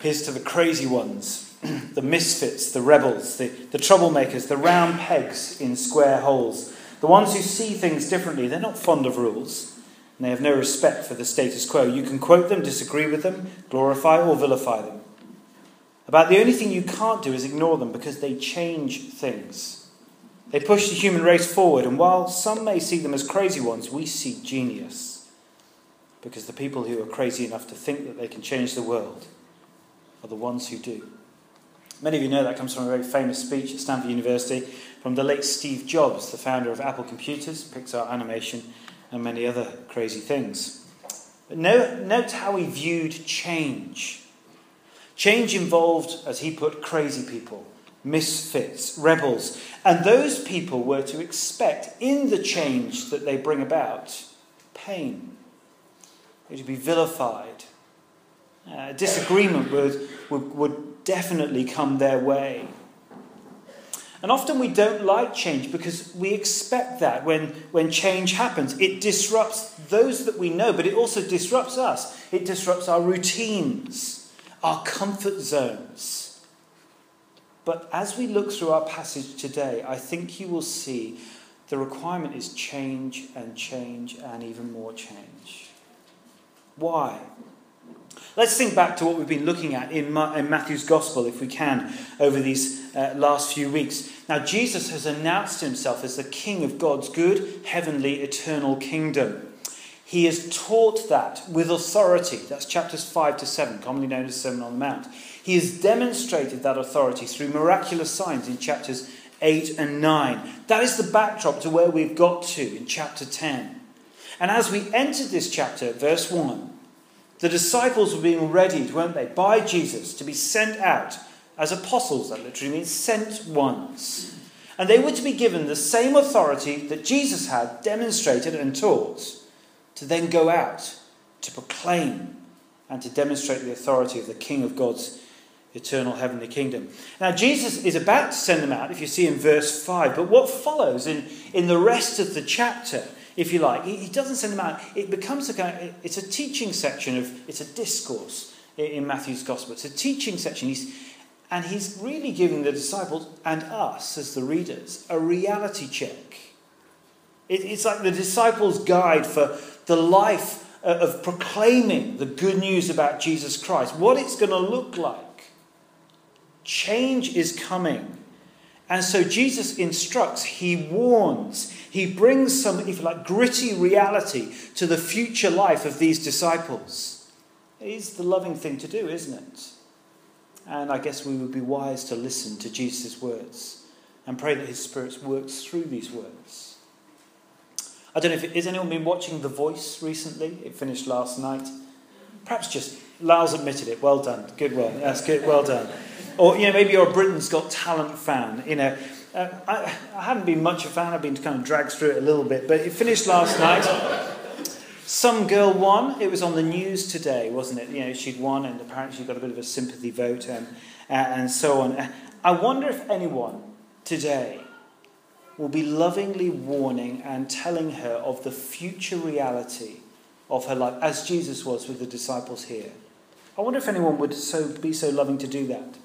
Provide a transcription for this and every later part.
Here's to the crazy ones, the misfits, the rebels, the, the troublemakers, the round pegs in square holes, the ones who see things differently. They're not fond of rules, and they have no respect for the status quo. You can quote them, disagree with them, glorify or vilify them. About the only thing you can't do is ignore them because they change things. They push the human race forward, and while some may see them as crazy ones, we see genius. Because the people who are crazy enough to think that they can change the world are the ones who do. Many of you know that comes from a very famous speech at Stanford University from the late Steve Jobs, the founder of Apple Computers, Pixar Animation, and many other crazy things. But note, note how he viewed change. Change involved, as he put, crazy people, misfits, rebels, and those people were to expect in the change that they bring about pain. They would be vilified. Uh, disagreement would, would, would definitely come their way. And often we don't like change because we expect that when, when change happens. It disrupts those that we know, but it also disrupts us. It disrupts our routines, our comfort zones. But as we look through our passage today, I think you will see the requirement is change and change and even more change. Why? Let's think back to what we've been looking at in, Matthew's Gospel, if we can, over these uh, last few weeks. Now, Jesus has announced himself as the King of God's good, heavenly, eternal kingdom. He has taught that with authority. That's chapters 5 to 7, commonly known as Sermon on the Mount. He has demonstrated that authority through miraculous signs in chapters 8 and 9. That is the backdrop to where we've got to in chapter 10. And as we entered this chapter, verse 1, the disciples were being readied, weren't they, by Jesus to be sent out as apostles. That literally means sent ones. And they were to be given the same authority that Jesus had demonstrated and taught to then go out to proclaim and to demonstrate the authority of the King of God's eternal heavenly kingdom. Now, Jesus is about to send them out, if you see in verse 5, but what follows in, in the rest of the chapter if you like. He, doesn't send them out. It becomes a kind of, it's a teaching section of, it's a discourse in Matthew's gospel. It's a teaching section. He's, and he's really giving the disciples and us as the readers a reality check. It, it's like the disciples' guide for the life uh, of proclaiming the good news about Jesus Christ, what it's going to look like. Change is coming. And so Jesus instructs, he warns, he brings some, if you like, gritty reality to the future life of these disciples. It is the loving thing to do, isn't it? And I guess we would be wise to listen to Jesus' words and pray that his Spirit works through these words. I don't know if it, has anyone been watching The Voice recently? It finished last night. Perhaps just Lyle's admitted it. Well done. Good one. That's good. Well done. Or, you know, maybe you're a Britain's Got Talent fan. You know, uh, I, I haven't been much a fan. I've been kind of dragged through it a little bit. But it finished last night. Some girl won. It was on the news today, wasn't it? You know, she'd won, and apparently she got a bit of a sympathy vote and, uh, and so on. I wonder if anyone today will be lovingly warning and telling her of the future reality of her life, as Jesus was with the disciples here. I wonder if anyone would so, be so loving to do that.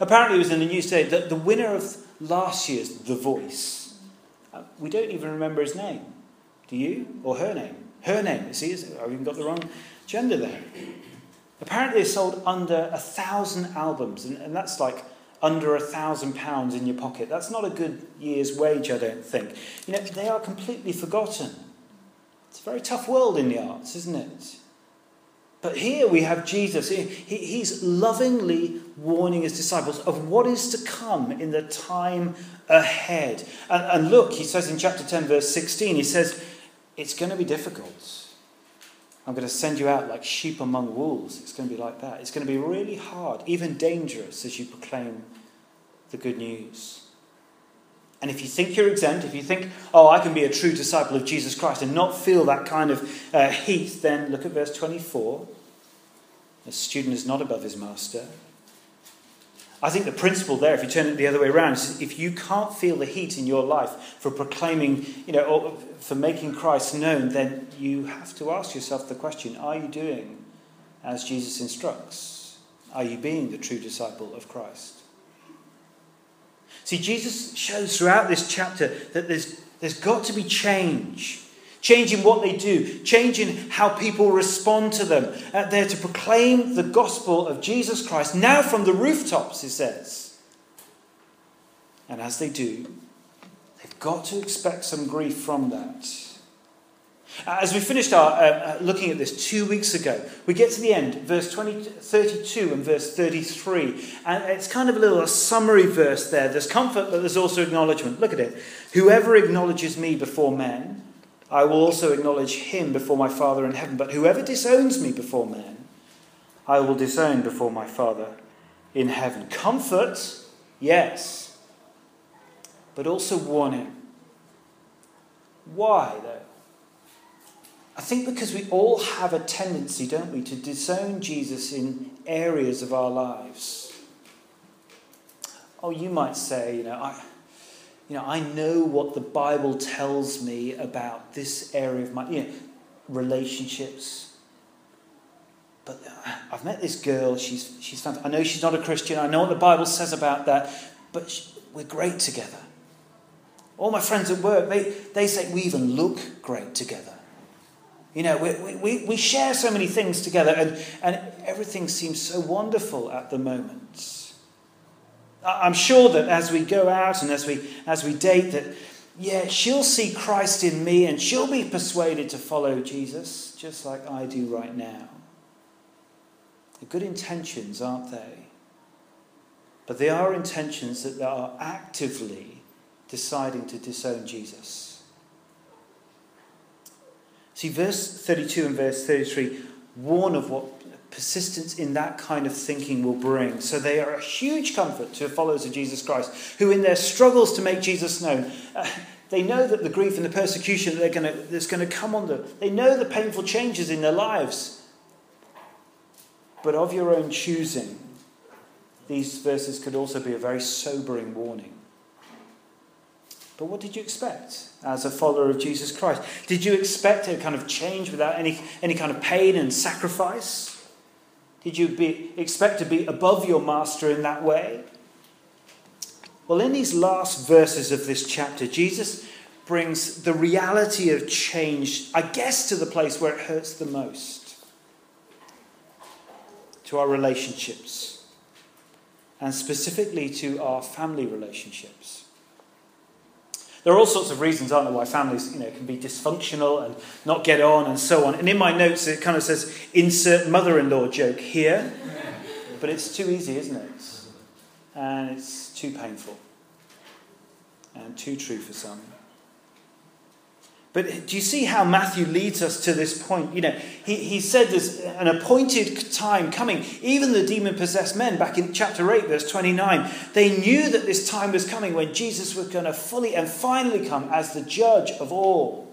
Apparently, it was in the news today that the winner of last year's The Voice, uh, we don't even remember his name. Do you? Or her name? Her name. See, I've even got the wrong gender there. Apparently, they sold under a thousand albums, and, and that's like under a thousand pounds in your pocket. That's not a good year's wage, I don't think. You know, they are completely forgotten. It's a very tough world in the arts, isn't it? But here we have Jesus. He, he's lovingly warning his disciples of what is to come in the time ahead. And, and look, he says in chapter 10, verse 16, he says, It's going to be difficult. I'm going to send you out like sheep among wolves. It's going to be like that. It's going to be really hard, even dangerous, as you proclaim the good news. And if you think you're exempt, if you think, oh, I can be a true disciple of Jesus Christ and not feel that kind of uh, heat, then look at verse 24. A student is not above his master. I think the principle there, if you turn it the other way around, is if you can't feel the heat in your life for proclaiming, you know, or for making Christ known, then you have to ask yourself the question are you doing as Jesus instructs? are you being the true disciple of Christ? See, Jesus shows throughout this chapter that there's, there's got to be change. Change in what they do, changing how people respond to them. Uh, they're to proclaim the gospel of Jesus Christ, now from the rooftops, he says. And as they do, they've got to expect some grief from that. As we finished our uh, uh, looking at this two weeks ago, we get to the end, verse 20, 32 and verse 33. And it's kind of a little a summary verse there. There's comfort, but there's also acknowledgement. Look at it. Whoever acknowledges me before men, I will also acknowledge him before my Father in heaven. But whoever disowns me before men, I will disown before my Father in heaven. Comfort, yes, but also warning. Why, though? I think because we all have a tendency, don't we, to disown Jesus in areas of our lives. Oh, you might say, you know, I, you know, I know what the Bible tells me about this area of my, you know, relationships. But uh, I've met this girl. She's she's fantastic. I know she's not a Christian. I know what the Bible says about that. But she, we're great together. All my friends at work, they, they say we even look great together. You know, we, we, we share so many things together, and, and everything seems so wonderful at the moment. I'm sure that as we go out and as we, as we date, that, yeah, she'll see Christ in me and she'll be persuaded to follow Jesus, just like I do right now. They're good intentions, aren't they? But they are intentions that are actively deciding to disown Jesus. See, verse 32 and verse 33 warn of what persistence in that kind of thinking will bring. So they are a huge comfort to followers of Jesus Christ, who, in their struggles to make Jesus known, uh, they know that the grief and the persecution that gonna, that's going to come on them, they know the painful changes in their lives. But of your own choosing, these verses could also be a very sobering warning. But what did you expect as a follower of Jesus Christ? Did you expect a kind of change without any, any kind of pain and sacrifice? Did you be, expect to be above your master in that way? Well, in these last verses of this chapter, Jesus brings the reality of change, I guess, to the place where it hurts the most to our relationships, and specifically to our family relationships. There are all sorts of reasons, aren't there, why families you know, can be dysfunctional and not get on and so on. And in my notes, it kind of says, insert mother in law joke here. But it's too easy, isn't it? And it's too painful. And too true for some. But do you see how Matthew leads us to this point? You know, he, he said there's an appointed time coming. Even the demon possessed men, back in chapter 8, verse 29, they knew that this time was coming when Jesus was going to fully and finally come as the judge of all.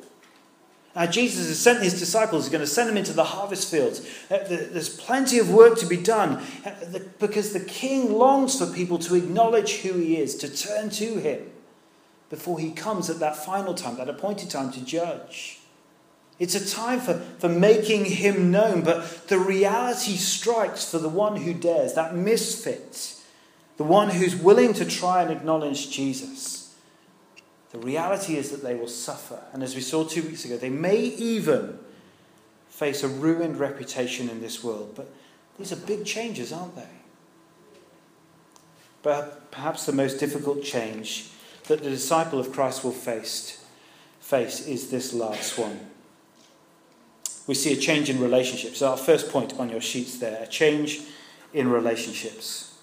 Now, Jesus has sent his disciples, he's going to send them into the harvest fields. Uh, there's plenty of work to be done uh, because the king longs for people to acknowledge who he is, to turn to him before he comes at that final time, that appointed time to judge. It's a time for, for making him known, but the reality strikes for the one who dares, that misfit, the one who's willing to try and acknowledge Jesus. The reality is that they will suffer. And as we saw two weeks ago, they may even face a ruined reputation in this world. But these are big changes, aren't they? But perhaps the most difficult change that the disciple of Christ will face, face is this last one. We see a change in relationships. Our first point on your sheets there a change in relationships.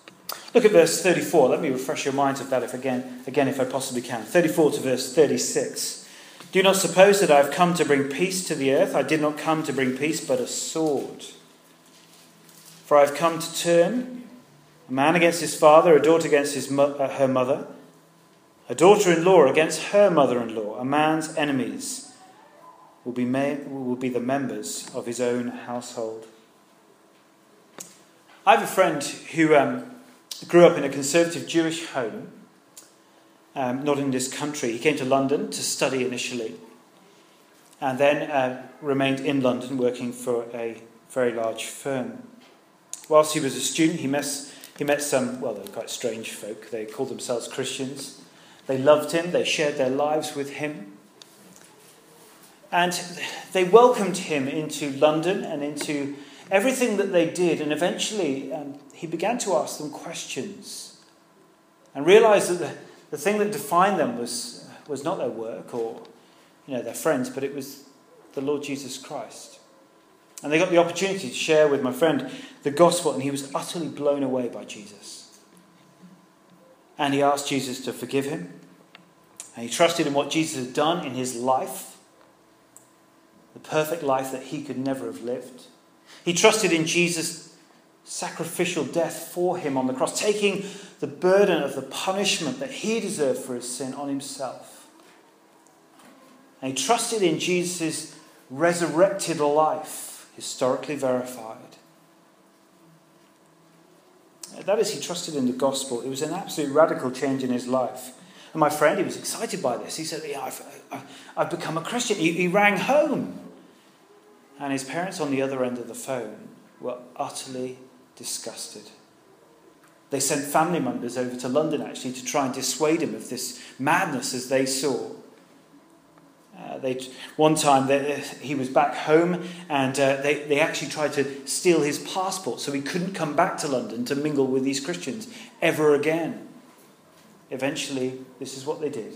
Look at verse 34. Let me refresh your minds of that if again, again if I possibly can. 34 to verse 36. Do not suppose that I have come to bring peace to the earth. I did not come to bring peace, but a sword. For I have come to turn a man against his father, a daughter against his mo- uh, her mother a daughter in law against her mother in law, a man's enemies will be, will be the members of his own household. I have a friend who um, grew up in a conservative Jewish home, um, not in this country. He came to London to study initially, and then uh, remained in London working for a very large firm. whilst he was a student, he met, he met some, well, they were quite strange folk. They called themselves Christians. They loved him, they shared their lives with him. And they welcomed him into London and into everything that they did. And eventually, um, he began to ask them questions and realized that the, the thing that defined them was, was not their work or you know, their friends, but it was the Lord Jesus Christ. And they got the opportunity to share with my friend the gospel, and he was utterly blown away by Jesus. And he asked Jesus to forgive him. And he trusted in what Jesus had done in his life, the perfect life that he could never have lived. He trusted in Jesus' sacrificial death for him on the cross, taking the burden of the punishment that he deserved for his sin on himself. And he trusted in Jesus' resurrected life, historically verified. That is, he trusted in the gospel. It was an absolute radical change in his life. And my friend, he was excited by this. He said, yeah, I've, I've become a Christian. He, he rang home. And his parents on the other end of the phone were utterly disgusted. They sent family members over to London actually to try and dissuade him of this madness as they saw. Uh, they, one time they, he was back home and uh, they, they actually tried to steal his passport so he couldn't come back to London to mingle with these Christians ever again. Eventually, this is what they did.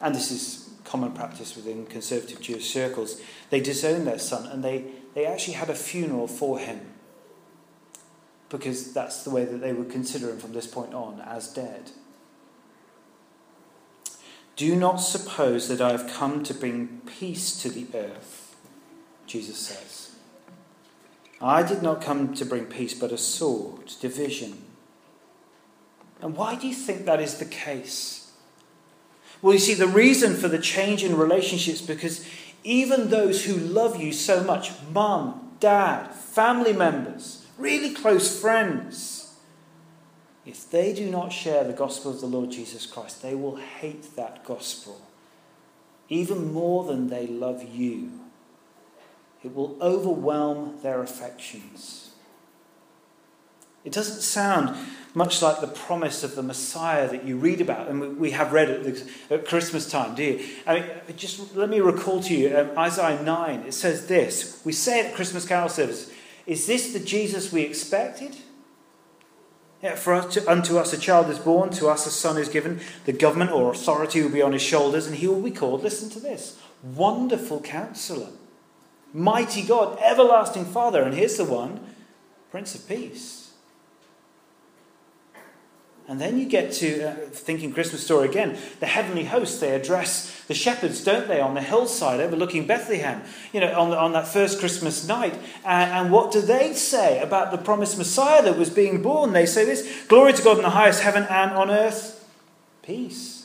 And this is common practice within conservative Jewish circles. They disowned their son and they, they actually had a funeral for him because that's the way that they would consider him from this point on as dead. Do not suppose that I have come to bring peace to the earth, Jesus says. I did not come to bring peace, but a sword, division. And why do you think that is the case? Well, you see, the reason for the change in relationships because even those who love you so much, mum, dad, family members, really close friends, if they do not share the gospel of the Lord Jesus Christ, they will hate that gospel even more than they love you. It will overwhelm their affections. It doesn't sound much like the promise of the Messiah that you read about, and we have read at, at Christmas time, do you? I mean, just let me recall to you um, Isaiah 9. It says this. We say at Christmas Carol service Is this the Jesus we expected? Yeah, for us to, unto us a child is born, to us a son is given. The government or authority will be on his shoulders, and he will be called, listen to this, Wonderful Counselor, Mighty God, Everlasting Father. And here's the one, Prince of Peace. And then you get to uh, thinking Christmas story again. The heavenly hosts, they address the shepherds, don't they, on the hillside overlooking Bethlehem, you know, on, the, on that first Christmas night. And, and what do they say about the promised Messiah that was being born? They say this Glory to God in the highest heaven and on earth, peace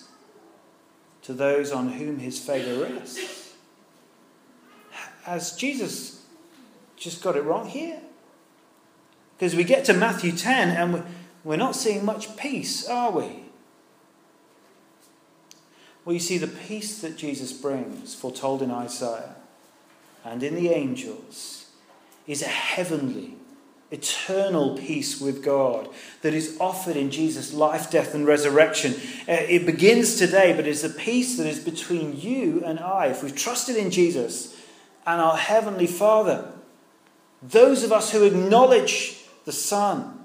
to those on whom his favour rests. Has Jesus just got it wrong here? Because we get to Matthew 10 and we we're not seeing much peace, are we? Well, you see, the peace that Jesus brings, foretold in Isaiah and in the angels, is a heavenly, eternal peace with God that is offered in Jesus' life, death, and resurrection. Uh, it begins today, but it's a peace that is between you and I. If we've trusted in Jesus and our Heavenly Father, those of us who acknowledge the Son,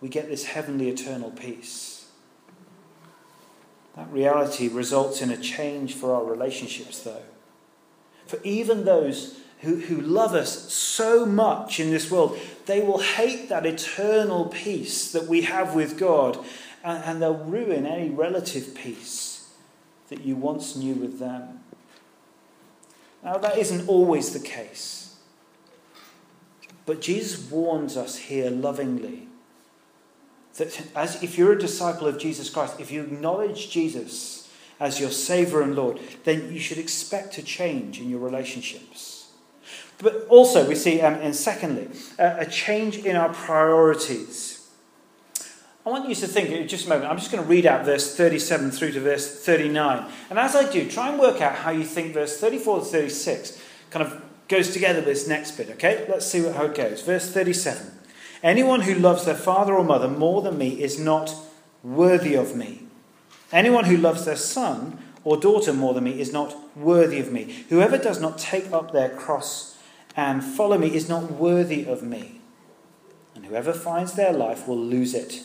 we get this heavenly eternal peace. That reality results in a change for our relationships, though. For even those who, who love us so much in this world, they will hate that eternal peace that we have with God, and, and they'll ruin any relative peace that you once knew with them. Now, that isn't always the case. But Jesus warns us here lovingly that as if you're a disciple of Jesus Christ, if you acknowledge Jesus as your Savior and Lord, then you should expect a change in your relationships. But also, we see, um, and secondly, uh, a change in our priorities. I want you to think, uh, just a moment, I'm just going to read out verse 37 through to verse 39. And as I do, try and work out how you think verse 34 to 36 kind of goes together with this next bit, okay? Let's see how it goes. Verse 37. Anyone who loves their father or mother more than me is not worthy of me. Anyone who loves their son or daughter more than me is not worthy of me. Whoever does not take up their cross and follow me is not worthy of me. And whoever finds their life will lose it.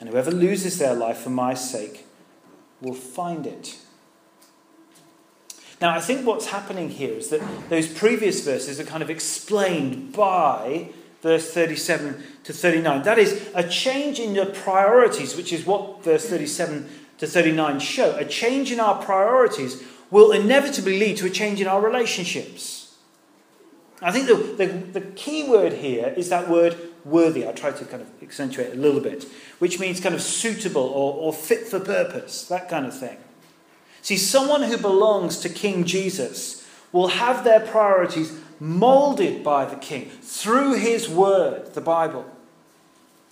And whoever loses their life for my sake will find it. Now, I think what's happening here is that those previous verses are kind of explained by verse 37 to 39. That is a change in the priorities, which is what verse 37 to 39 show. A change in our priorities will inevitably lead to a change in our relationships. I think the, the, the key word here is that word worthy. I try to kind of accentuate a little bit, which means kind of suitable or, or fit for purpose, that kind of thing. See, someone who belongs to King Jesus will have their priorities molded by the King through his word, the Bible.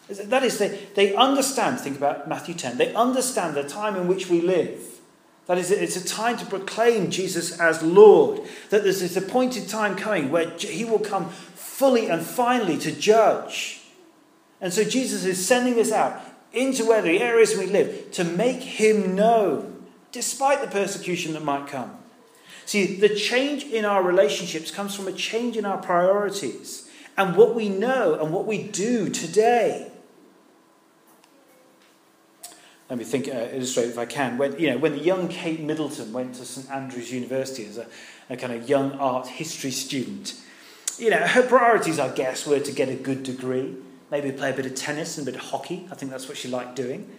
That is, they, they understand, think about Matthew 10, they understand the time in which we live. That is, it's a time to proclaim Jesus as Lord. That there's this appointed time coming where he will come fully and finally to judge. And so Jesus is sending us out into where the areas we live to make him known, despite the persecution that might come. See, the change in our relationships comes from a change in our priorities and what we know and what we do today. Let me think, uh, illustrate if I can. When, you know, when the young Kate Middleton went to St Andrews University as a, a kind of young art history student, you know, her priorities, I guess, were to get a good degree, maybe play a bit of tennis and a bit of hockey. I think that's what she liked doing.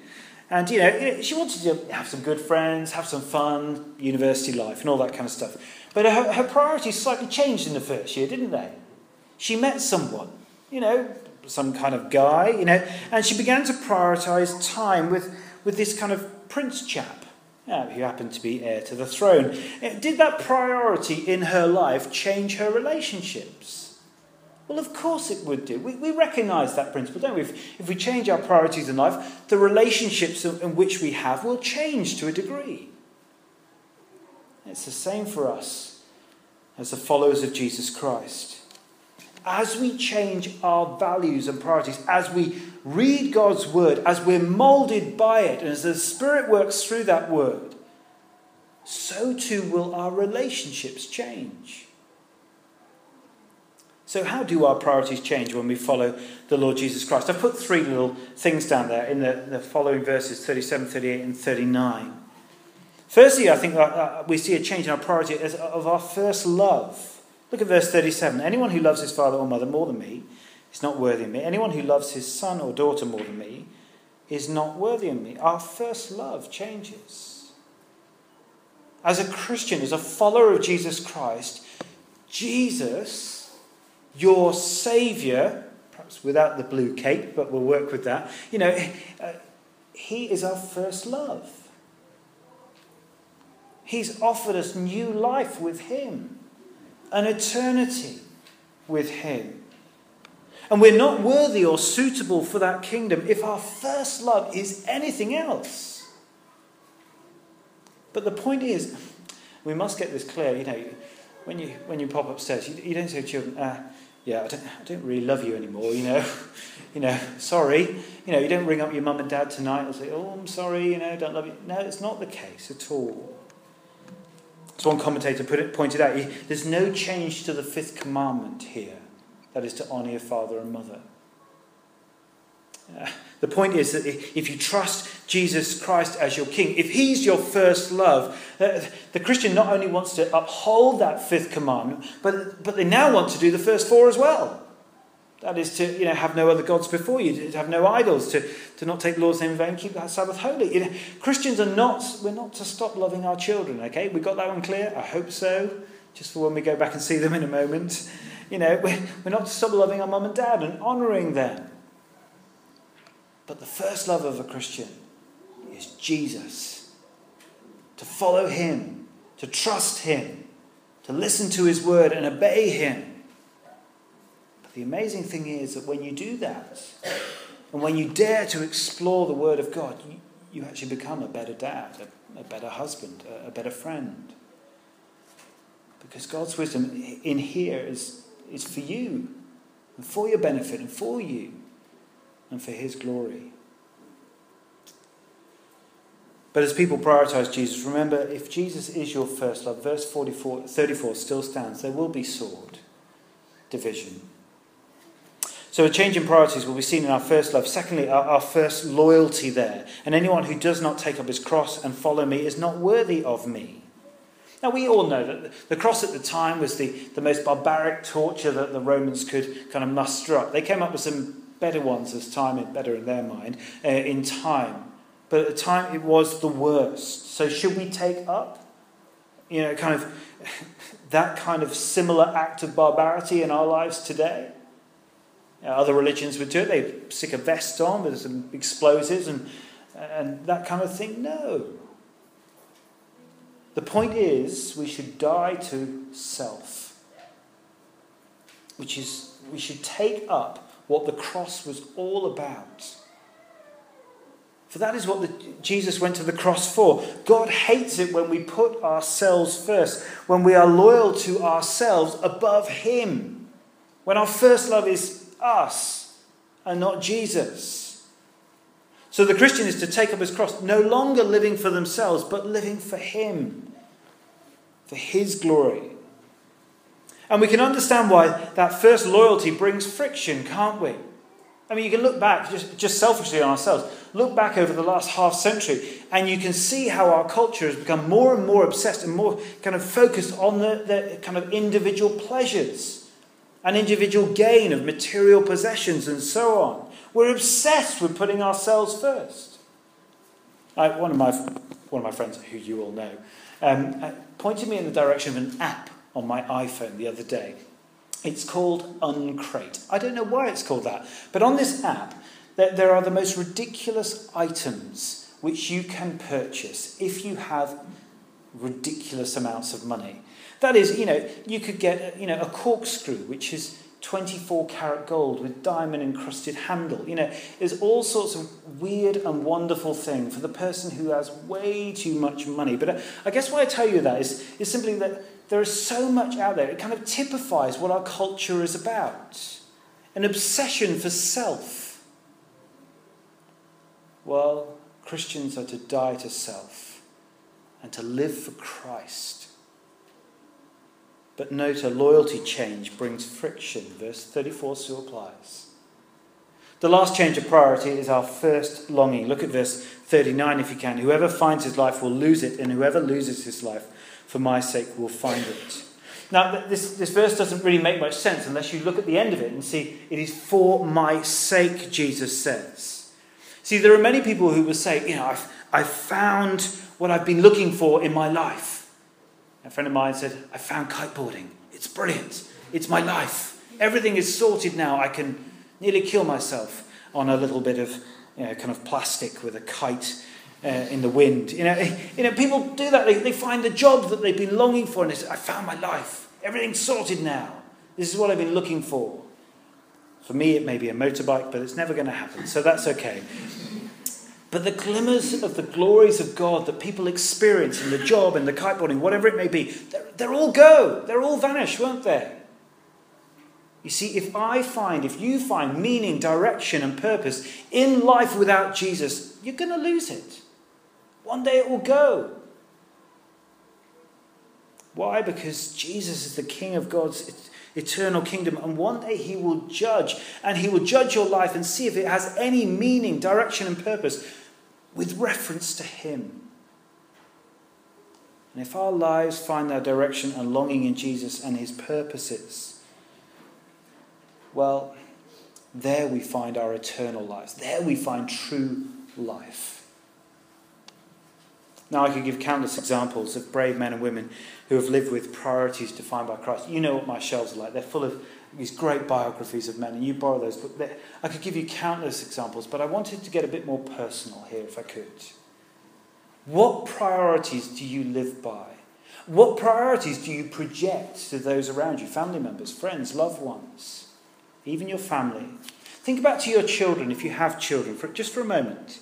And, you know, she wanted to have some good friends, have some fun, university life, and all that kind of stuff. But her, her priorities slightly changed in the first year, didn't they? She met someone, you know, some kind of guy, you know, and she began to prioritize time with, with this kind of prince chap who happened to be heir to the throne. Eh, did that priority in her life change her relationships? Well, of course it would do. We, we recognize that principle, don't we? If, if we change our priorities in life, the relationships in, in which we have will change to a degree. It's the same for us as the followers of Jesus Christ. As we change our values and priorities, as we read God's word, as we're molded by it, and as the Spirit works through that word, so too will our relationships change. So, how do our priorities change when we follow the Lord Jesus Christ? I've put three little things down there in the, the following verses 37, 38, and 39. Firstly, I think we see a change in our priority of our first love. Look at verse 37. Anyone who loves his father or mother more than me is not worthy of me. Anyone who loves his son or daughter more than me is not worthy of me. Our first love changes. As a Christian, as a follower of Jesus Christ, Jesus your Saviour, perhaps without the blue cape, but we'll work with that, you know, uh, He is our first love. He's offered us new life with Him, an eternity with Him. And we're not worthy or suitable for that kingdom if our first love is anything else. But the point is, we must get this clear. You know, when you when you pop upstairs, you, you don't say to children, uh, yeah, I don't, I don't really love you anymore, you know. you know, sorry. You know, you don't ring up your mum and dad tonight and say, oh, I'm sorry, you know, don't love you. No, it's not the case at all. As one commentator put it, pointed out, there's no change to the fifth commandment here. That is to honour your father and mother. Uh, the point is that if you trust Jesus Christ as your king, if he's your first love, uh, the Christian not only wants to uphold that fifth commandment, but, but they now want to do the first four as well. That is to you know, have no other gods before you, to have no idols, to, to not take the Lord's name in vain, keep that Sabbath holy. You know, Christians are not, we're not to stop loving our children, okay? We got that one clear? I hope so, just for when we go back and see them in a moment. You know, we're, we're not to stop loving our mum and dad and honouring them. But the first love of a Christian is Jesus. To follow him, to trust him, to listen to his word and obey him. But the amazing thing is that when you do that, and when you dare to explore the word of God, you, actually become a better dad, a, a better husband, a, a better friend. Because God's wisdom in here is, is for you. and for your benefit and for you and for His glory. But as people prioritize Jesus, remember if Jesus is your first love, verse 44, 34 still stands. There will be sword, division. So a change in priorities will be seen in our first love. Secondly, our, our, first loyalty there. And anyone who does not take up his cross and follow me is not worthy of me. Now, we all know that the cross at the time was the, the most barbaric torture that the Romans could kind of muster up. They came up with some better ones as time, better in their mind, uh, in time. But at the time, it was the worst. So, should we take up, you know, kind of that kind of similar act of barbarity in our lives today? Other religions would do it. They stick a vest on with some explosives and, and that kind of thing. No. The point is, we should die to self, which is, we should take up what the cross was all about. For that is what the, Jesus went to the cross for. God hates it when we put ourselves first, when we are loyal to ourselves above Him, when our first love is us and not Jesus. So the Christian is to take up his cross, no longer living for themselves, but living for Him, for His glory. And we can understand why that first loyalty brings friction, can't we? I mean, you can look back, just, just selfishly on ourselves, look back over the last half century, and you can see how our culture has become more and more obsessed and more kind of focused on the, the kind of individual pleasures and individual gain of material possessions and so on. We're obsessed with putting ourselves first. I, one, of my, one of my friends, who you all know, um, uh, pointed me in the direction of an app on my iPhone the other day. It's called Uncrate. I don't know why it's called that, but on this app, there are the most ridiculous items which you can purchase if you have ridiculous amounts of money. That is, you know, you could get, you know, a corkscrew which is 24 karat gold with diamond encrusted handle. You know, there's all sorts of weird and wonderful thing for the person who has way too much money. But uh, I guess why I tell you that is, is simply that there is so much out there. It kind of typifies what our culture is about an obsession for self. Well, Christians are to die to self and to live for Christ. But note a loyalty change brings friction. Verse 34 still applies. The last change of priority is our first longing. Look at verse 39 if you can. Whoever finds his life will lose it, and whoever loses his life for my sake will find it. Now, this, this verse doesn't really make much sense unless you look at the end of it and see it is for my sake, Jesus says. See, there are many people who will say, you know, I've, I've found what I've been looking for in my life. A friend of mine said, I found kiteboarding. It's brilliant. It's my life. Everything is sorted now. I can nearly kill myself on a little bit of you know, kind of plastic with a kite uh, in the wind. You know, you know, people do that. They, they find the job that they've been longing for and they say, I found my life. Everything's sorted now. This is what I've been looking for. For me, it may be a motorbike, but it's never going to happen. So that's okay. But the glimmers of the glories of God that people experience in the job, and the kiteboarding, whatever it may be, they're, they're all go. They're all vanish, won't they? You see, if I find, if you find meaning, direction, and purpose in life without Jesus, you're going to lose it. One day it will go. Why? Because Jesus is the King of God's eternal kingdom, and one day He will judge, and He will judge your life and see if it has any meaning, direction, and purpose with reference to Him. And if our lives find their direction and longing in Jesus and His purposes, well, there we find our eternal lives. There we find true life. Now, I could give countless examples of brave men and women who have lived with priorities defined by Christ. You know what my shelves are like. They're full of these great biographies of men, and you borrow those. But I could give you countless examples, but I wanted to get a bit more personal here if I could. What priorities do you live by? What priorities do you project to those around you, family members, friends, loved ones, even your family? Think back to your children if you have children, for, just for a moment.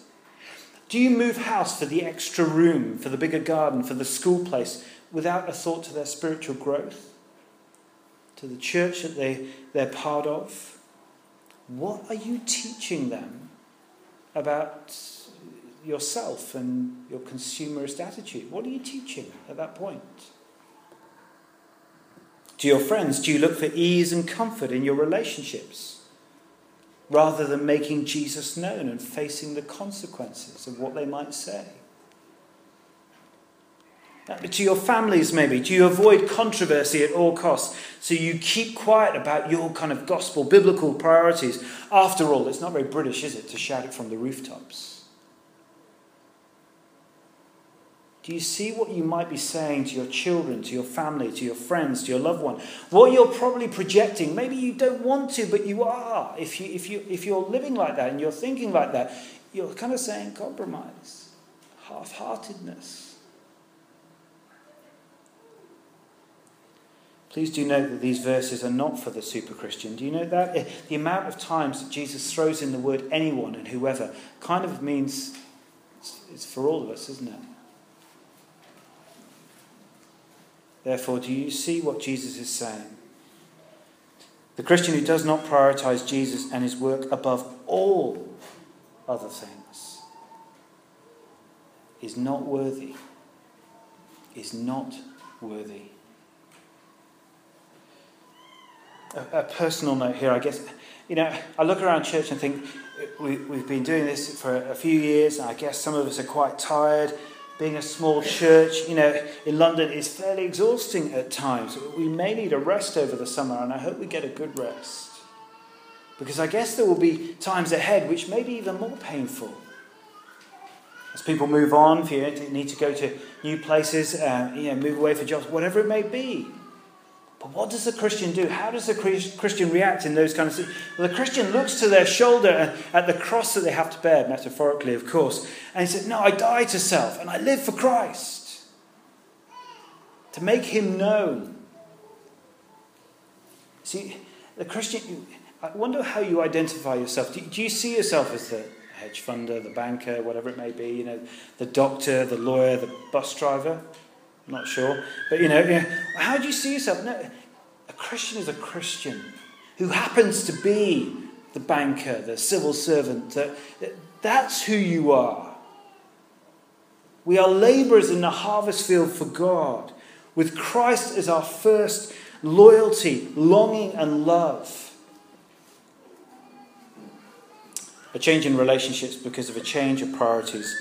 Do you move house for the extra room, for the bigger garden, for the school place, without a thought to their spiritual growth? To the church that they, they're part of? what are you teaching them about yourself and your consumerist attitude? What are you teaching at that point? To your friends, do you look for ease and comfort in your relationships rather than making Jesus known and facing the consequences of what they might say? To your families, maybe? Do you avoid controversy at all costs? So you keep quiet about your kind of gospel, biblical priorities. After all, it's not very British, is it, to shout it from the rooftops? Do you see what you might be saying to your children, to your family, to your friends, to your loved one? What you're probably projecting, maybe you don't want to, but you are. If, you, if, you, if you're living like that and you're thinking like that, you're kind of saying compromise, half heartedness. Please do note that these verses are not for the super Christian. Do you know that? Eh, the amount of times that Jesus throws in the word anyone and whoever kind of means it's for all of us, isn't it? Therefore, do you see what Jesus is saying? The Christian who does not prioritize Jesus and his work above all other things is not worthy. Is not worthy. A, a, personal note here, I guess. You know, I look around church and think we, we've been doing this for a few years, and I guess some of us are quite tired being a small church, you know, in London is fairly exhausting at times. We may need a rest over the summer, and I hope we get a good rest. Because I guess there will be times ahead which may be even more painful. As people move on, if you need to go to new places, uh, you know, move away for jobs, whatever it may be. But what does the Christian do? How does the Christian react in those kind of situations? Well, the Christian looks to their shoulder at the cross that they have to bear, metaphorically, of course, and he says, No, I die to self and I live for Christ. To make him known. See, the Christian, I wonder how you identify yourself. Do, do you see yourself as the hedge funder, the banker, whatever it may be, you know, the doctor, the lawyer, the bus driver? I'm not sure. But, you know, you know, how do you see yourself? No, a Christian is a Christian who happens to be the banker, the civil servant. The, that's who you are. We are labourers in the harvest field for God, with Christ as our first loyalty, longing, and love. A change in relationships because of a change of priorities.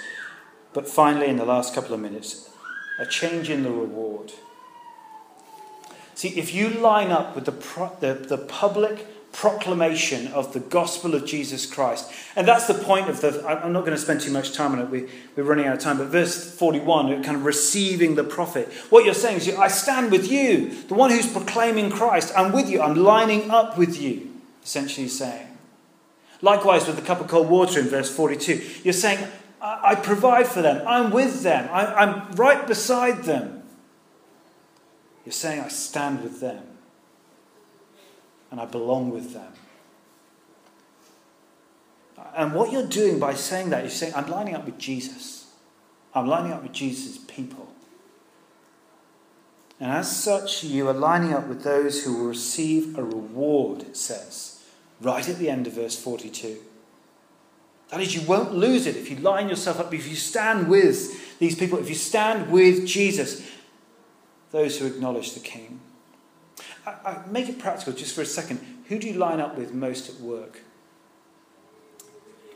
But finally, in the last couple of minutes, a change in the reward. See, if you line up with the, pro- the, the public proclamation of the gospel of Jesus Christ, and that's the point of the. I'm not going to spend too much time on it, we, we're running out of time, but verse 41, kind of receiving the prophet. What you're saying is, I stand with you, the one who's proclaiming Christ. I'm with you, I'm lining up with you, essentially saying. Likewise, with the cup of cold water in verse 42, you're saying, I provide for them. I'm with them. I'm right beside them. You're saying, I stand with them and I belong with them. And what you're doing by saying that, you're saying, I'm lining up with Jesus. I'm lining up with Jesus' people. And as such, you are lining up with those who will receive a reward, it says, right at the end of verse 42. That is, you won't lose it if you line yourself up, if you stand with these people, if you stand with Jesus, those who acknowledge the King. I, I make it practical just for a second. Who do you line up with most at work?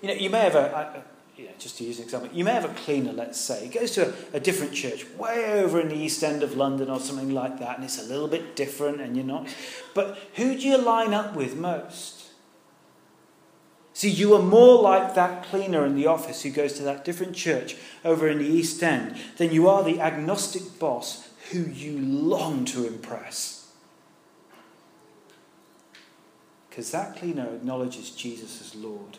You know, you may have a, know, just to use an example, you may have a cleaner, let's say, goes to a, a, different church, way over in the east end of London or something like that, and it's a little bit different, and you're not. But who do you line up with most? See, you are more like that cleaner in the office who goes to that different church over in the East End than you are the agnostic boss who you long to impress. Because that cleaner acknowledges Jesus as Lord.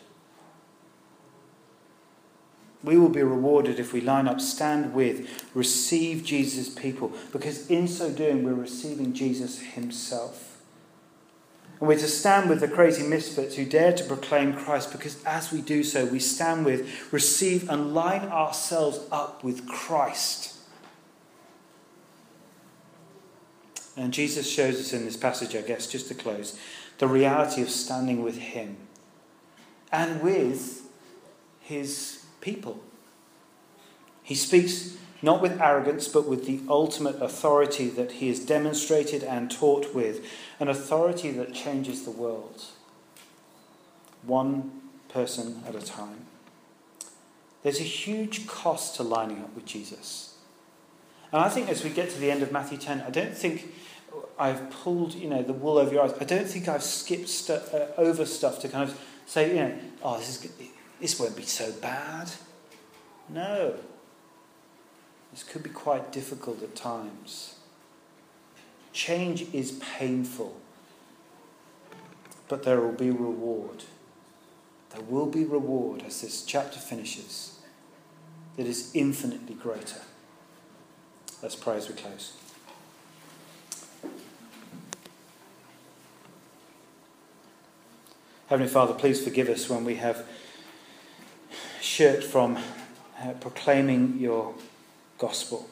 We will be rewarded if we line up, stand with, receive Jesus' people, because in so doing, we're receiving Jesus himself. And we're to stand with the crazy misfits who dare to proclaim Christ because as we do so, we stand with, receive, and line ourselves up with Christ. And Jesus shows us in this passage, I guess, just to close, the reality of standing with Him and with his people. He speaks not with arrogance, but with the ultimate authority that he has demonstrated and taught with, an authority that changes the world, one person at a time. There's a huge cost to lining up with Jesus. And I think as we get to the end of Matthew 10, I don't think I've pulled, you know, the wool over your eyes. I don't think I've skipped uh, over stuff to kind of say, you know, oh, this, is, this won't be so bad. No. This could be quite difficult at times. Change is painful, but there will be reward. There will be reward as this chapter finishes that is infinitely greater. Let's pray as we close. Heavenly Father, please forgive us when we have shirked from uh, proclaiming your gospel.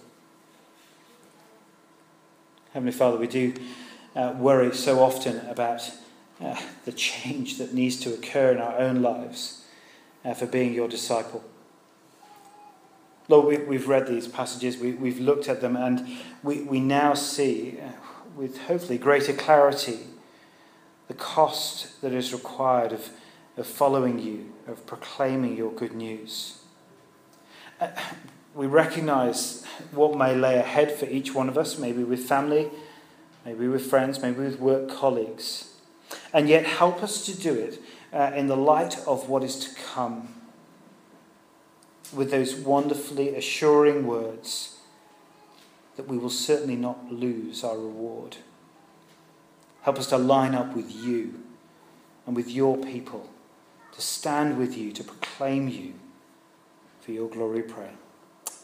Heavenly Father, we do uh, worry so often about uh, the change that needs to occur in our own lives uh, for being your disciple. Lord, we, have read these passages, we, we've looked at them, and we, we now see, uh, with hopefully greater clarity, the cost that is required of, of following you, of proclaiming your good news. We recognize what may lay ahead for each one of us, maybe with family, maybe with friends, maybe with work colleagues. And yet, help us to do it uh, in the light of what is to come, with those wonderfully assuring words that we will certainly not lose our reward. Help us to line up with you and with your people, to stand with you, to proclaim you. For your glory, pray.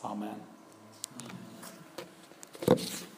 Amen. Amen.